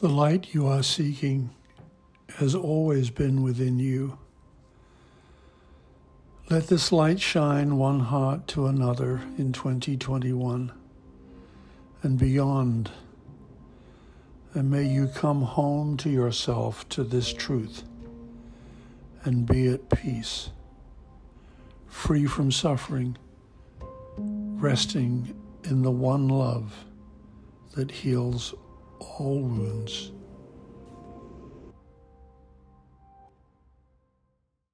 The light you are seeking has always been within you. Let this light shine one heart to another in 2021 and beyond. And may you come home to yourself to this truth and be at peace, free from suffering, resting in the one love that heals all wounds.